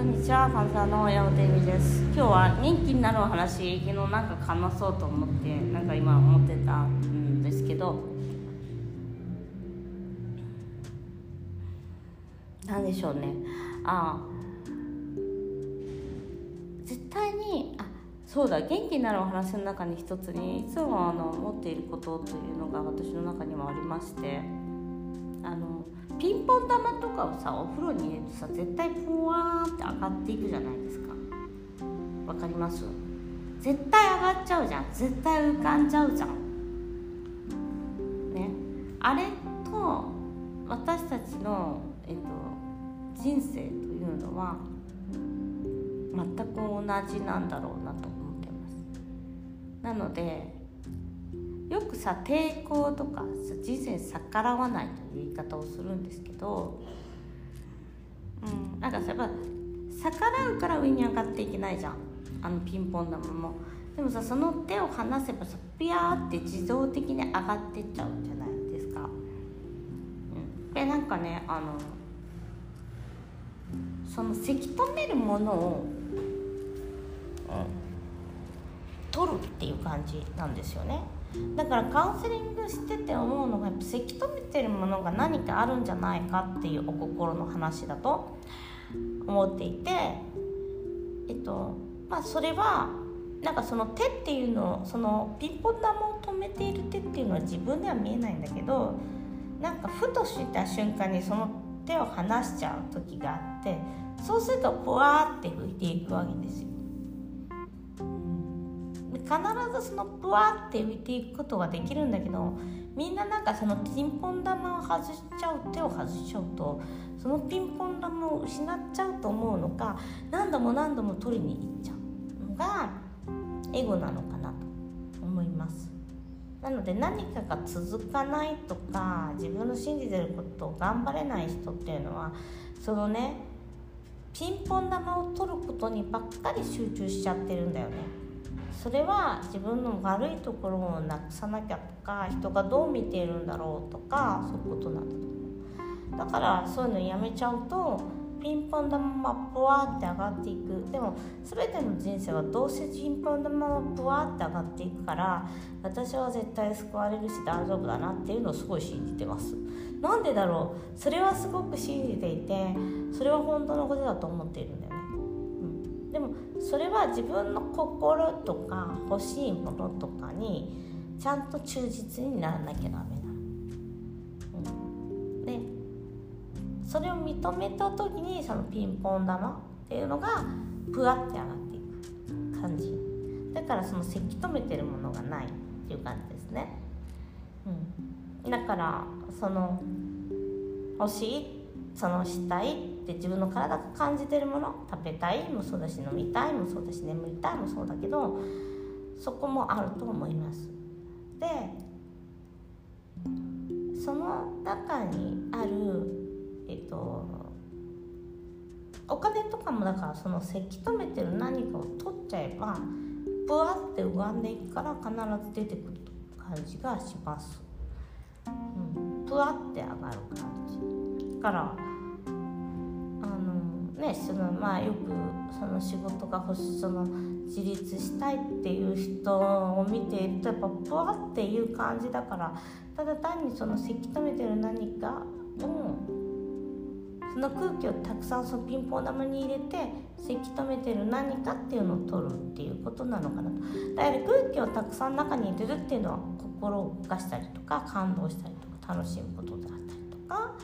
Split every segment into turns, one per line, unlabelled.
こんにちは、パンサーの山本由美です。今日は元気になるお話、昨日なんか話そうと思って、なんか今思ってたんですけど。なんでしょうね。あ絶対に、あ、そうだ、元気になるお話の中に一つに、いつもあの持っていることというのが私の中にもありまして。あのピンポン玉とかをさお風呂に入れるとさ絶対ポワーって上がっていくじゃないですか。わかります？絶対上がっちゃうじゃん。絶対浮かんじゃうじゃん。ね。あれと私たちの、えっと、人生というのは全く同じなんだろうなと思ってます。なのでよくさ抵抗とか人生に逆らわないという言い方をするんですけど、うん、なんかさやっぱ逆らうから上に上がっていけないじゃん。あのピンポン玉も。でもさその手を離せばさピヤーって自動的に上がってっちゃうじゃないですか、うん、でなんかねあのそのせき止めるものを、取るっていう感じなんですよね。だからカウンセリングしてて思うのがやっぱせき止めてるものが何かあるんじゃないかっていうお心の話だと思っていてえっとまあそれはなんかその手っていうのそのピンポン玉を止めている手っていうのは自分では見えないんだけどなんかふとした瞬間にその手を離しちゃう時があってそうするとポワーって浮いていくわけですよ。必ずそのプワって浮いていくことができるんだけどみんななんかそのピンポン玉を外しちゃう手を外しちゃうとそのピンポン玉を失っちゃうと思うのか何度も何度も取りに行っちゃうのがエゴなのかなと思います。なので何かが続かないとか自分の信じてることを頑張れない人っていうのはそのねピンポン玉を取ることにばっかり集中しちゃってるんだよね。それは自分の悪いところをなくさなきゃとか人がどう見ているんだろうとかそういうことなんだと思う。だからそういうのやめちゃうとピンポン玉がブワーって上がっていく。でも全ての人生はどうせピンポン玉がブワーって上がっていくから私は絶対救われるし大丈夫だなっていうのをすごい信じてます。なんでだろう。それはすごく信じていてそれは本当のことだと思っているんだよね。もそれは自分の心とか欲しいものとかにちゃんと忠実にならなきゃダメなの。うん、でそれを認めた時にそのピンポン玉っていうのがプワって上がっていく感じだからそのせき止めてるものがないっていう感じですね。うん、だからその欲しいそのしたいって自分の体が感じてるもの食べたいもそうだし飲みたいもそうだし眠りたいもそうだけどそこもあると思います。でその中にあるえっとお金とかもだからそのせき止めてる何かを取っちゃえばブワって浮かんでいくから必ず出てくる感じがします、うん、ブワって上がる感じ。からね、そのまあよくその仕事が欲しいその自立したいっていう人を見ているとやっぱブワっていう感じだからただ単にそのせき止めてる何かをその空気をたくさんそのピンポン玉に入れてせき止めてる何かっていうのを取るっていうことなのかなとだから空気をたくさん中に入れるっていうのは心を動かしたりとか感動したりとか楽しむことであったりとか。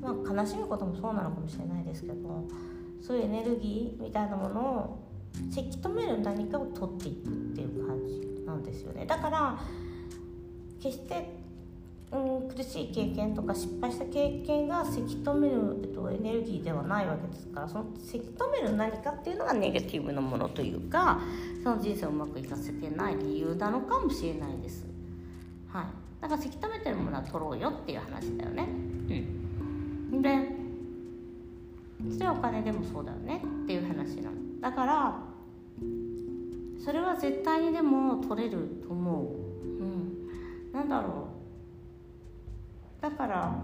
まあ、悲しむこともそうなのかもしれないですけどそういうエネルギーみたいなものをせき止める何かを取っていくっていう感じなんですよねだから決して、うん、苦しい経験とか失敗した経験がせき止める、えっと、エネルギーではないわけですからそのせき止める何かっていうのがネガティブなものというかその人生をうまくいかせてない理由なのかもしれないです。はい、だからせき止めてるものは取ろうよっていう話だよね。うんでそれはお金でもそうだよねっていう話なの。だからそれは絶対にでも取れると思う。うん。なんだろう。だから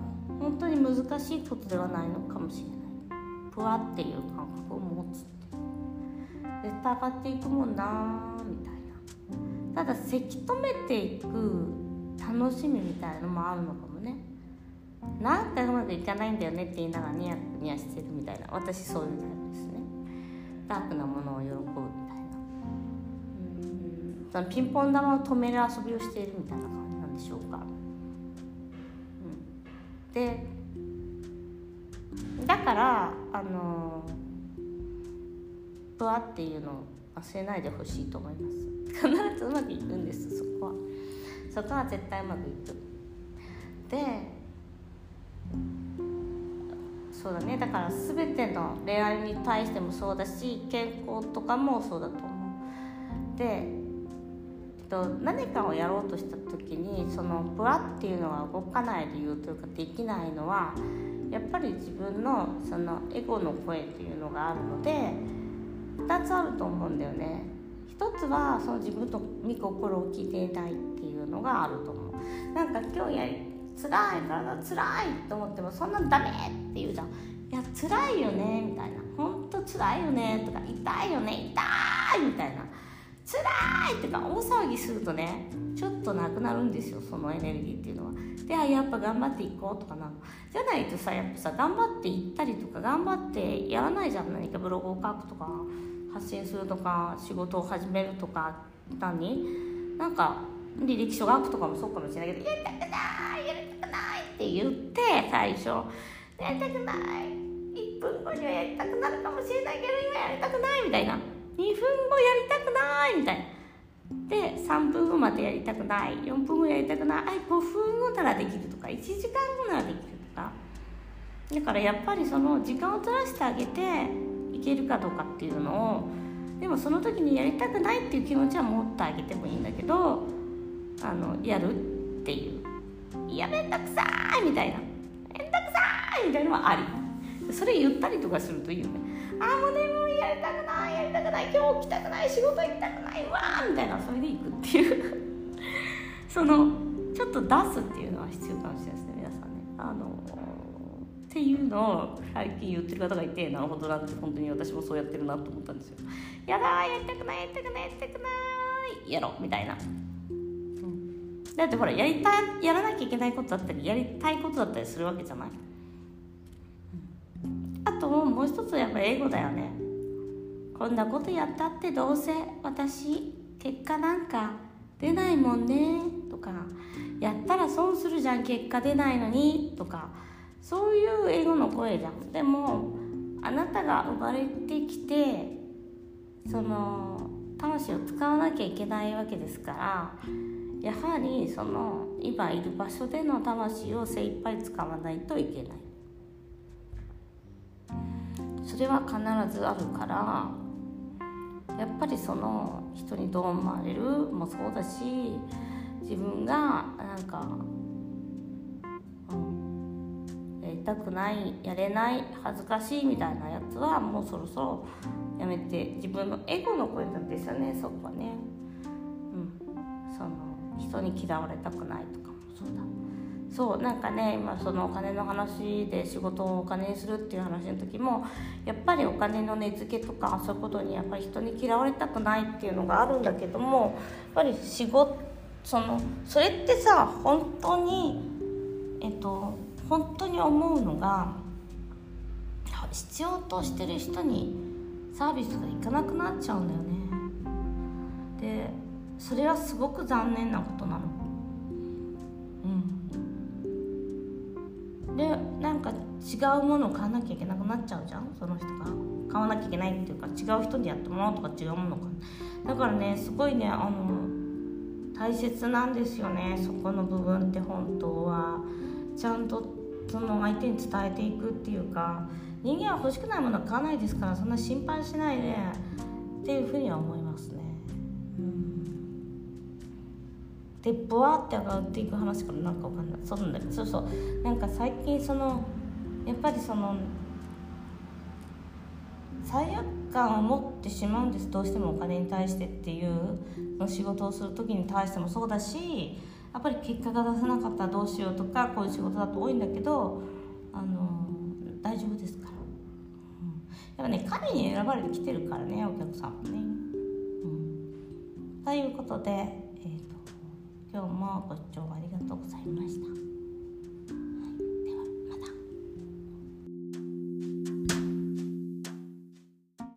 本当に難しいことではないのかもしれない。プワっていう感覚を持つって。絶対上がっていくもんなみたいな。ただせき止めていく楽しみみたいなのもあるのかも。なんかうまくいかないんだよねって言いながらニヤニヤしてるみたいな。私そういうタイプですね。ダークなものを喜ぶみたいな。うんそのピンポン玉を止める遊びをしているみたいな感じなんでしょうか、うん、でだからあのブワっていうのを忘れないでほしいと思います。必ずうまくいくんですそこは。そこは絶対うまくいく。でそうだね。だから全ての恋愛に対してもそうだし健康とかもそうだと思う。で、えっと、何かをやろうとした時にそのブワっていうのは動かない理由というかできないのはやっぱり自分のそのエゴの声っていうのがあるので2つあると思うんだよね。1つはその自分の身心を聞いていないっていうのがあると思う。なんか今日やり辛い体辛いと思ってもそんなダメって言うじゃん。いや辛いよねみたいな。本当辛いよねとか痛いよね痛いみたいな。辛いってか大騒ぎするとねちょっとなくなるんですよそのエネルギーっていうのは。であやっぱ頑張っていこうとかなじゃないとさやっぱさ頑張っていったりとか頑張ってやらないじゃん。何かブログを書くとか発信するとか仕事を始めるとか何なんか履歴書書くとかもそうかもしれないけどやりたくないやりたくないって言って最初。やりたくない。1分後にはやりたくなるかもしれないけど今やりたくないみたいな。2分後やりたくないみたいな。で3分後までやりたくない。4分後やりたくない。5分後ならできるとか。1時間後ならできるとか。だからやっぱりその時間をずらしてあげていけるかどうかっていうのをでもその時にやりたくないっていう気持ちは持ってあげてもいいんだけどあのやるっていう「いやめんどくさい!」みたいな「さい!」みたいなのはあり。それ言ったりとかするといいよね。ああもう眠いやりたくないやりたくない今日来たくない仕事行きたくないわーみたいなそれで行くっていう。そのちょっと出すっていうのは必要かもしれないですね皆さんね。あのっていうのを最近言ってる方がいてなるほどなって本当に私もそうやってるなと思ったんですよ。やだーやりたくないやりたくないやりたくないやろみたいな。だってほらやりたやらなきゃいけないことだったりやりたいことだったりするわけじゃない？ともう一つやっぱ英語だよね。こんなことやったってどうせ私結果なんか出ないもんねとか。やったら損するじゃん結果出ないのにとか。そういう英語の声じゃん。でもあなたが生まれてきてその魂を使わなきゃいけないわけですから。やはりその今いる場所での魂を精一杯使わないといけない。それは必ずあるからやっぱりその人にどう思われるもそうだし自分がなんか、うん、やりたくないやれない恥ずかしいみたいなやつはもうそろそろやめて自分のエゴの声なんですよねそこはね。うん、その人に嫌われたくないとかもそうだそうなんかね今そのお金の話で仕事をお金にするっていう話の時もやっぱりお金の値付けとかそういうことにやっぱり人に嫌われたくないっていうのがあるんだけどもやっぱり仕事そのそれってさ本当にえっと本当に思うのが必要としてる人にサービスがいかなくなっちゃうんだよね。でそれはすごく残念なことなの。でなんか違うものを買わなきゃいけなくなっちゃうじゃん？その人が。買わなきゃいけないっていうか違う人にやってもらうとか違うものかだからねすごいねあの大切なんですよねそこの部分って本当は。ちゃんとその相手に伝えていくっていうか。人間は欲しくないものは買わないですからそんな心配しないで。っていうふうには思います。でボワって上がっていく話からなんかわかんない。そうなんだけどそうそう。なんか最近そのやっぱりその罪悪感を持ってしまうんです。どうしてもお金に対してっていうの仕事をする時に対してもそうだしやっぱり結果が出せなかったらどうしようとかこういう仕事だと多いんだけどあの大丈夫ですから、うん、ぱね神に選ばれてきてるからねお客さんもね。うん、ということで、えーと、今日もご視聴ありがとうございました。